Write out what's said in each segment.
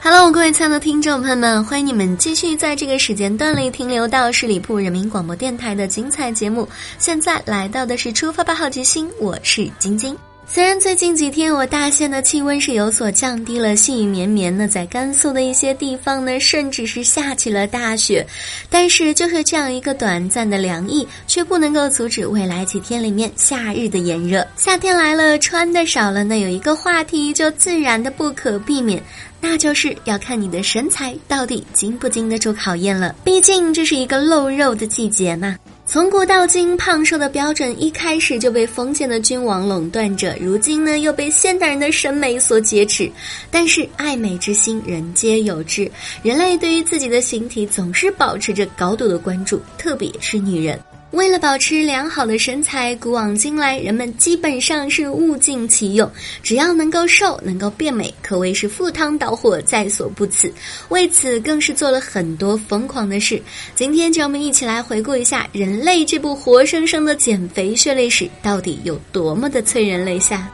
Hello，各位亲爱的听众朋友们，欢迎你们继续在这个时间段里停留到十里铺人民广播电台的精彩节目。现在来到的是出发吧好奇心，我是晶晶。虽然最近几天我大县的气温是有所降低了，细雨绵绵的，在甘肃的一些地方呢，甚至是下起了大雪，但是就是这样一个短暂的凉意，却不能够阻止未来几天里面夏日的炎热。夏天来了，穿的少了，那有一个话题就自然的不可避免。那就是要看你的身材到底经不经得住考验了。毕竟这是一个露肉的季节嘛。从古到今，胖瘦的标准一开始就被封建的君王垄断着，如今呢又被现代人的审美所劫持。但是爱美之心，人皆有之。人类对于自己的形体总是保持着高度的关注，特别是女人。为了保持良好的身材，古往今来，人们基本上是物尽其用，只要能够瘦、能够变美，可谓是赴汤蹈火，在所不辞。为此，更是做了很多疯狂的事。今天，就让我们一起来回顾一下人类这部活生生的减肥血泪史，到底有多么的催人泪下。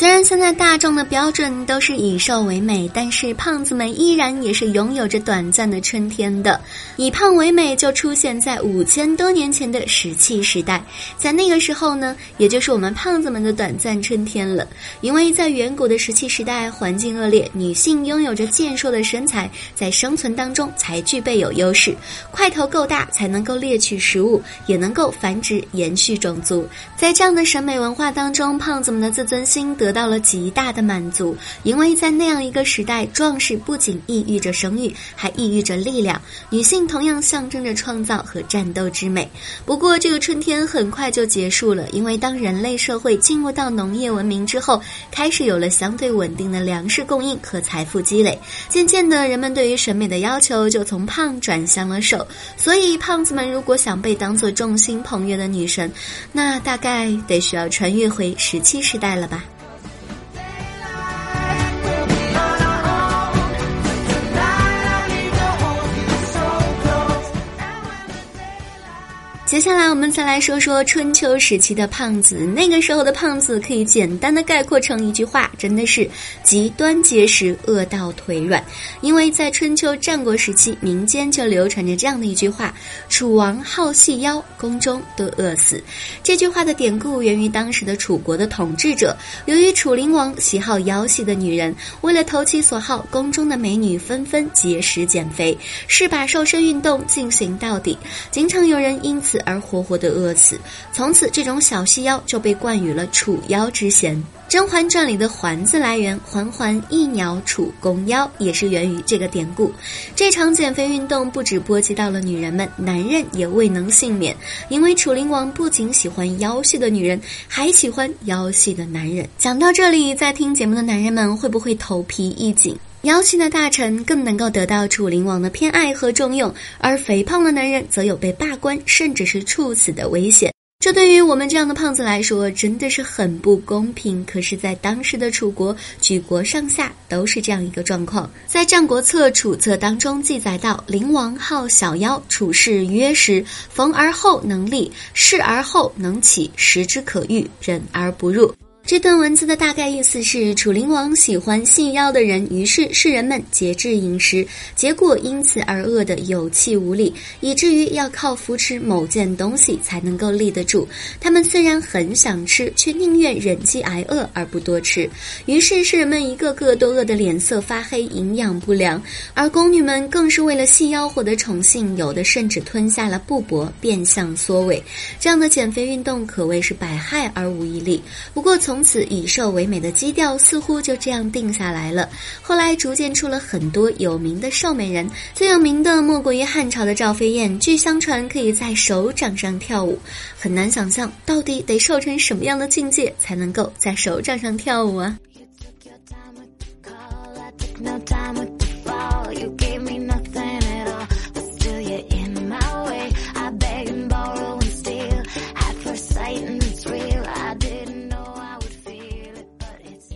虽然现在大众的标准都是以瘦为美，但是胖子们依然也是拥有着短暂的春天的。以胖为美就出现在五千多年前的石器时代，在那个时候呢，也就是我们胖子们的短暂春天了。因为在远古的石器时代，环境恶劣，女性拥有着健硕的身材，在生存当中才具备有优势。块头够大才能够猎取食物，也能够繁殖延续种族。在这样的审美文化当中，胖子们的自尊心得。得到了极大的满足，因为在那样一个时代，壮士不仅意喻着生育，还意喻着力量；女性同样象征着创造和战斗之美。不过，这个春天很快就结束了，因为当人类社会进入到农业文明之后，开始有了相对稳定的粮食供应和财富积累，渐渐的，人们对于审美的要求就从胖转向了瘦。所以，胖子们如果想被当做众星捧月的女神，那大概得需要穿越回石器时代了吧。接下来，我们再来说说春秋时期的胖子。那个时候的胖子可以简单的概括成一句话，真的是极端节食，饿到腿软。因为在春秋战国时期，民间就流传着这样的一句话：“楚王好细腰，宫中都饿死。”这句话的典故源于当时的楚国的统治者，由于楚灵王喜好腰细的女人，为了投其所好，宫中的美女纷纷节食减肥，是把瘦身运动进行到底，经常有人因此。而活活的饿死，从此这种小细腰就被冠予了楚腰之嫌。《甄嬛传》里的“嬛”字来源，嬛嬛一鸟楚宫腰，也是源于这个典故。这场减肥运动不止波及到了女人们，男人也未能幸免，因为楚灵王不仅喜欢腰细的女人，还喜欢腰细的男人。讲到这里，在听节目的男人们会不会头皮一紧？腰细的大臣更能够得到楚灵王的偏爱和重用，而肥胖的男人则有被罢官甚至是处死的危险。这对于我们这样的胖子来说，真的是很不公平。可是，在当时的楚国，举国上下都是这样一个状况。在《战国策·楚策》当中记载到：“灵王好小腰，处事约时，逢而后能立，事而后能起，食之可欲，忍而不入。”这段文字的大概意思是，楚灵王喜欢细腰的人，于是世人们节制饮食，结果因此而饿得有气无力，以至于要靠扶持某件东西才能够立得住。他们虽然很想吃，却宁愿忍饥挨饿而不多吃。于是世人们一个个都饿得脸色发黑，营养不良。而宫女们更是为了细腰获得宠幸，有的甚至吞下了布帛，变相缩尾。这样的减肥运动可谓是百害而无一利。不过从从此以瘦为美的基调似乎就这样定下来了。后来逐渐出了很多有名的瘦美人，最有名的莫过于汉朝的赵飞燕。据相传可以在手掌上跳舞，很难想象到底得瘦成什么样的境界才能够在手掌上跳舞啊！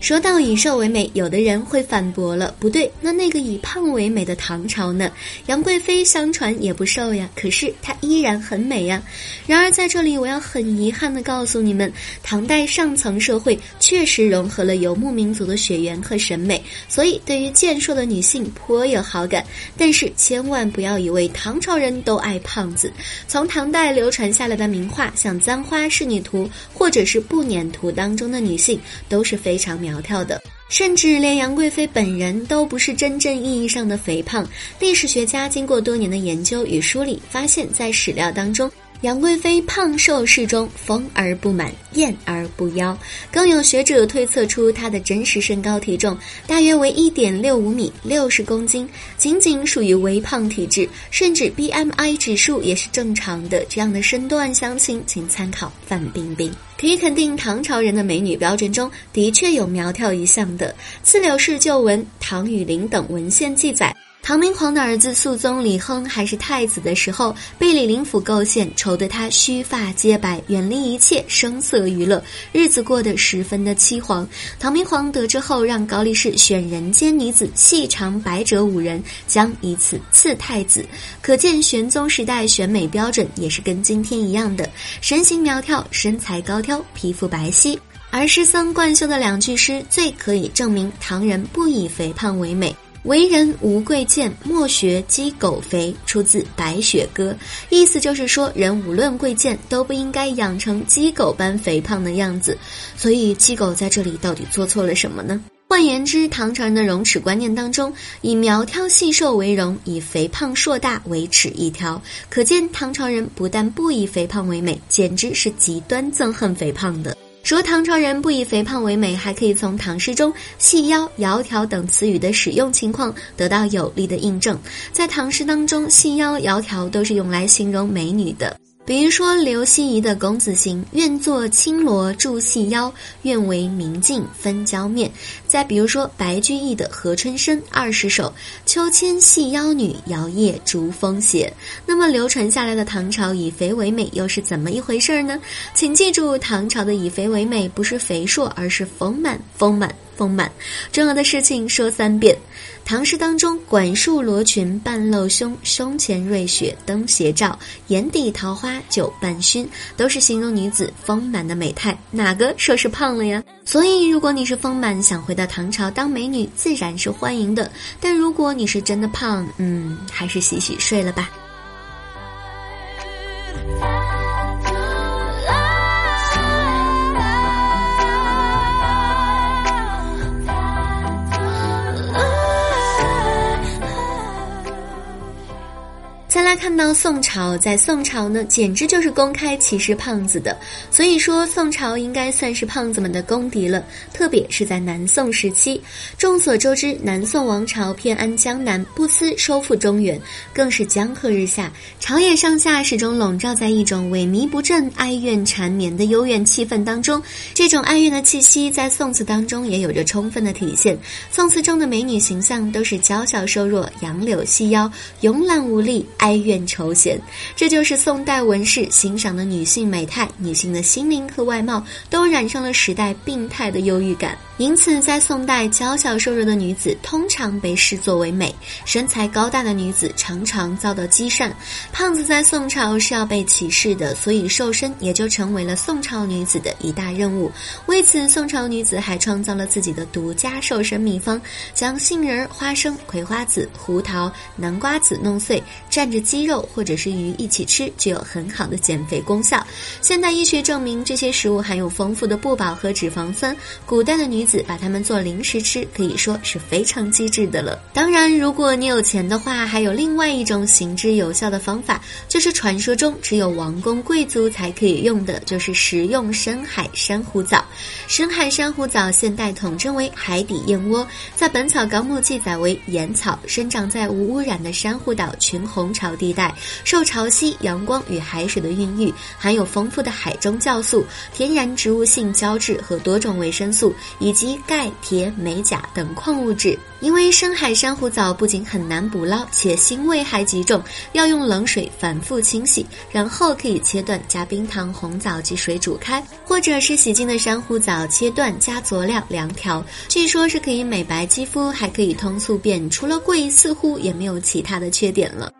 说到以瘦为美，有的人会反驳了，不对，那那个以胖为美的唐朝呢？杨贵妃相传也不瘦呀，可是她依然很美呀。然而在这里，我要很遗憾地告诉你们，唐代上层社会确实融合了游牧民族的血缘和审美，所以对于健硕的女性颇有好感。但是千万不要以为唐朝人都爱胖子。从唐代流传下来的名画，像《簪花仕女图》或者是《步辇图》当中的女性，都是非常苗。苗条的，甚至连杨贵妃本人都不是真正意义上的肥胖。历史学家经过多年的研究与梳理，发现，在史料当中。杨贵妃胖瘦适中，丰而不满，艳而不妖。更有学者推测出她的真实身高体重大约为一点六五米，六十公斤，仅仅属于微胖体质，甚至 BMI 指数也是正常的。这样的身段详情，请参考范冰冰。可以肯定，唐朝人的美女标准中的确有苗条一项的。自柳氏旧闻、唐雨林等文献记载。唐明皇的儿子肃宗李亨还是太子的时候，被李林甫构陷，愁得他须发皆白，远离一切声色娱乐，日子过得十分的凄惶。唐明皇得知后，让高力士选人间女子细长百褶五人，将以此赐太子。可见玄宗时代选美标准也是跟今天一样的，身形苗条，身材高挑，皮肤白皙。而诗僧贯休的两句诗，最可以证明唐人不以肥胖为美。为人无贵贱，莫学鸡狗肥。出自《白雪歌》，意思就是说，人无论贵贱，都不应该养成鸡狗般肥胖的样子。所以，鸡狗在这里到底做错了什么呢？换言之，唐朝人的容耻观念当中，以苗条细瘦为荣，以肥胖硕大为耻一条。可见，唐朝人不但不以肥胖为美，简直是极端憎恨肥胖的。说唐朝人不以肥胖为美，还可以从唐诗中“细腰”“窈窕”等词语的使用情况得到有力的印证。在唐诗当中，“细腰”“窈窕”都是用来形容美女的。比如说刘希夷的《公子行》，愿作青罗著细腰，愿为明镜分娇面。再比如说白居易的《何春生二十首》，秋千细腰女，摇曳逐风斜。那么流传下来的唐朝以肥为美又是怎么一回事儿呢？请记住，唐朝的以肥为美不是肥硕，而是丰满，丰满。丰满，重要的事情说三遍。唐诗当中，管束罗裙半露胸，胸前瑞雪灯斜照，眼底桃花酒半醺，都是形容女子丰满的美态。哪个说是胖了呀？所以，如果你是丰满，想回到唐朝当美女，自然是欢迎的。但如果你是真的胖，嗯，还是洗洗睡了吧。看到宋朝，在宋朝呢，简直就是公开歧视胖子的。所以说，宋朝应该算是胖子们的公敌了。特别是在南宋时期，众所周知，南宋王朝偏安江南，不思收复中原，更是江河日下，朝野上下始终笼罩在一种萎靡不振、哀怨缠绵的幽怨气氛当中。这种哀怨的气息，在宋词当中也有着充分的体现。宋词中的美女形象都是娇小瘦弱、杨柳细腰、慵懒无力。哀怨愁弦，这就是宋代文士欣赏的女性美态。女性的心灵和外貌都染上了时代病态的忧郁感。因此，在宋代，娇小瘦弱的女子通常被视作为美；身材高大的女子常常遭到讥讪。胖子在宋朝是要被歧视的，所以瘦身也就成为了宋朝女子的一大任务。为此，宋朝女子还创造了自己的独家瘦身秘方：将杏仁、花生、葵花籽、胡桃、南瓜籽弄碎，蘸着鸡肉或者是鱼一起吃，具有很好的减肥功效。现代医学证明，这些食物含有丰富的不饱和脂肪酸。古代的女子把它们做零食吃，可以说是非常机智的了。当然，如果你有钱的话，还有另外一种行之有效的方法，就是传说中只有王公贵族才可以用的，就是食用深海珊瑚藻。深海珊瑚藻现代统称为海底燕窝，在《本草纲目》记载为盐草，生长在无污染的珊瑚岛群红潮地带，受潮汐、阳光与海水的孕育，含有丰富的海中酵素、天然植物性胶质和多种维生素，以及钙、铁、镁、钾等矿物质。因为深海珊瑚藻不仅很难捕捞，且腥味还极重，要用冷水反复清洗，然后可以切断，加冰糖、红枣及水煮开，或者是洗净的珊瑚藻切断加佐料凉调。据说是可以美白肌肤，还可以通宿便，除了贵，似乎也没有其他的缺点了。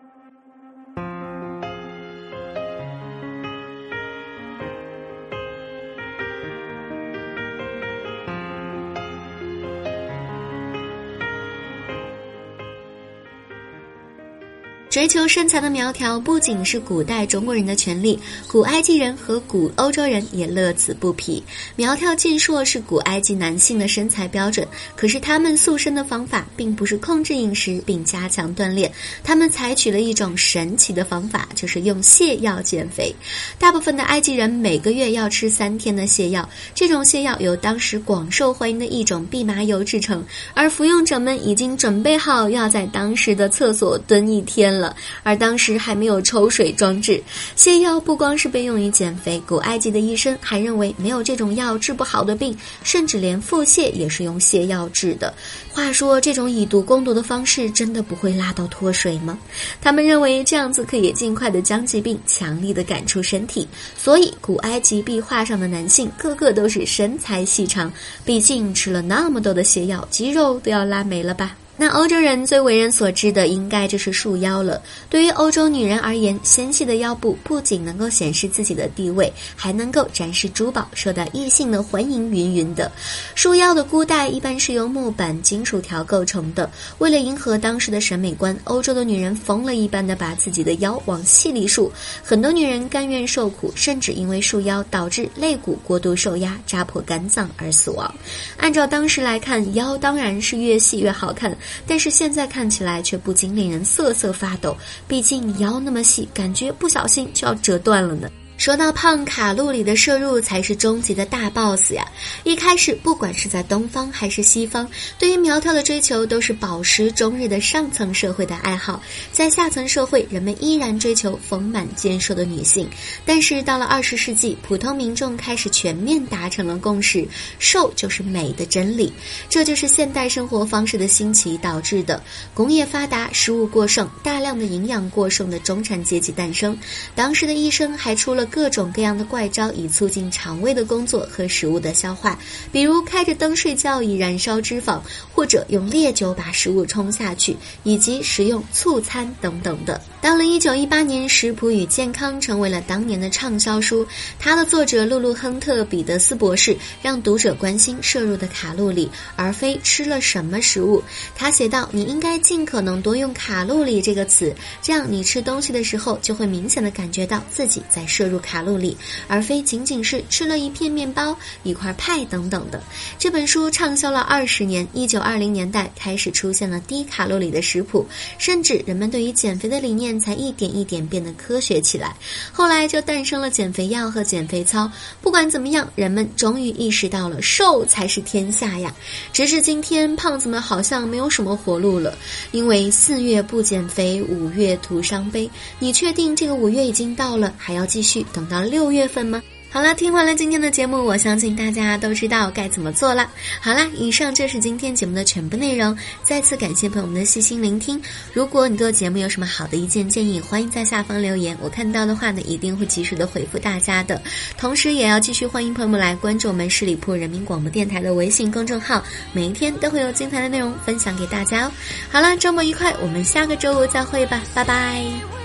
追求身材的苗条不仅是古代中国人的权利，古埃及人和古欧洲人也乐此不疲。苗条健硕是古埃及男性的身材标准，可是他们塑身的方法并不是控制饮食并加强锻炼，他们采取了一种神奇的方法，就是用泻药减肥。大部分的埃及人每个月要吃三天的泻药，这种泻药由当时广受欢迎的一种蓖麻油制成，而服用者们已经准备好要在当时的厕所蹲一天了。而当时还没有抽水装置，泻药不光是被用于减肥，古埃及的医生还认为没有这种药治不好的病，甚至连腹泻也是用泻药治的。话说，这种以毒攻毒的方式真的不会拉到脱水吗？他们认为这样子可以尽快的将疾病强力的赶出身体，所以古埃及壁画上的男性个个都是身材细长，毕竟吃了那么多的泻药，肌肉都要拉没了吧。那欧洲人最为人所知的，应该就是束腰了。对于欧洲女人而言，纤细的腰部不仅能够显示自己的地位，还能够展示珠宝，受到异性的欢迎。云云的，束腰的箍带一般是由木板、金属条构成的。为了迎合当时的审美观，欧洲的女人疯了一般的把自己的腰往细里束。很多女人甘愿受苦，甚至因为束腰导致肋骨过度受压，扎破肝脏而死亡。按照当时来看，腰当然是越细越好看。但是现在看起来却不禁令人瑟瑟发抖，毕竟腰那么细，感觉不小心就要折断了呢。说到胖，卡路里的摄入才是终极的大 boss 呀！一开始，不管是在东方还是西方，对于苗条的追求都是饱食终日的上层社会的爱好。在下层社会，人们依然追求丰满健硕的女性。但是到了二十世纪，普通民众开始全面达成了共识：瘦就是美的真理。这就是现代生活方式的兴起导致的。工业发达，食物过剩，大量的营养过剩的中产阶级诞生。当时的医生还出了。各种各样的怪招以促进肠胃的工作和食物的消化，比如开着灯睡觉以燃烧脂肪，或者用烈酒把食物冲下去，以及食用醋餐等等的。到了一九一八年，《食谱与健康》成为了当年的畅销书。它的作者露露·亨特·彼得斯博士让读者关心摄入的卡路里，而非吃了什么食物。他写道：“你应该尽可能多用‘卡路里’这个词，这样你吃东西的时候就会明显的感觉到自己在摄入。”卡路里，而非仅仅是吃了一片面包、一块派等等的。这本书畅销了二十年，一九二零年代开始出现了低卡路里的食谱，甚至人们对于减肥的理念才一点一点变得科学起来。后来就诞生了减肥药和减肥操。不管怎么样，人们终于意识到了瘦才是天下呀！直至今天，胖子们好像没有什么活路了，因为四月不减肥，五月徒伤悲。你确定这个五月已经到了，还要继续？等到六月份吗？好了，听完了今天的节目，我相信大家都知道该怎么做了。好啦，以上就是今天节目的全部内容。再次感谢朋友们的细心聆听。如果你对节目有什么好的意见建议，欢迎在下方留言，我看到的话呢，一定会及时的回复大家的。同时，也要继续欢迎朋友们来关注我们十里铺人民广播电台的微信公众号，每一天都会有精彩的内容分享给大家哦。好了，周末愉快，我们下个周五再会吧，拜拜。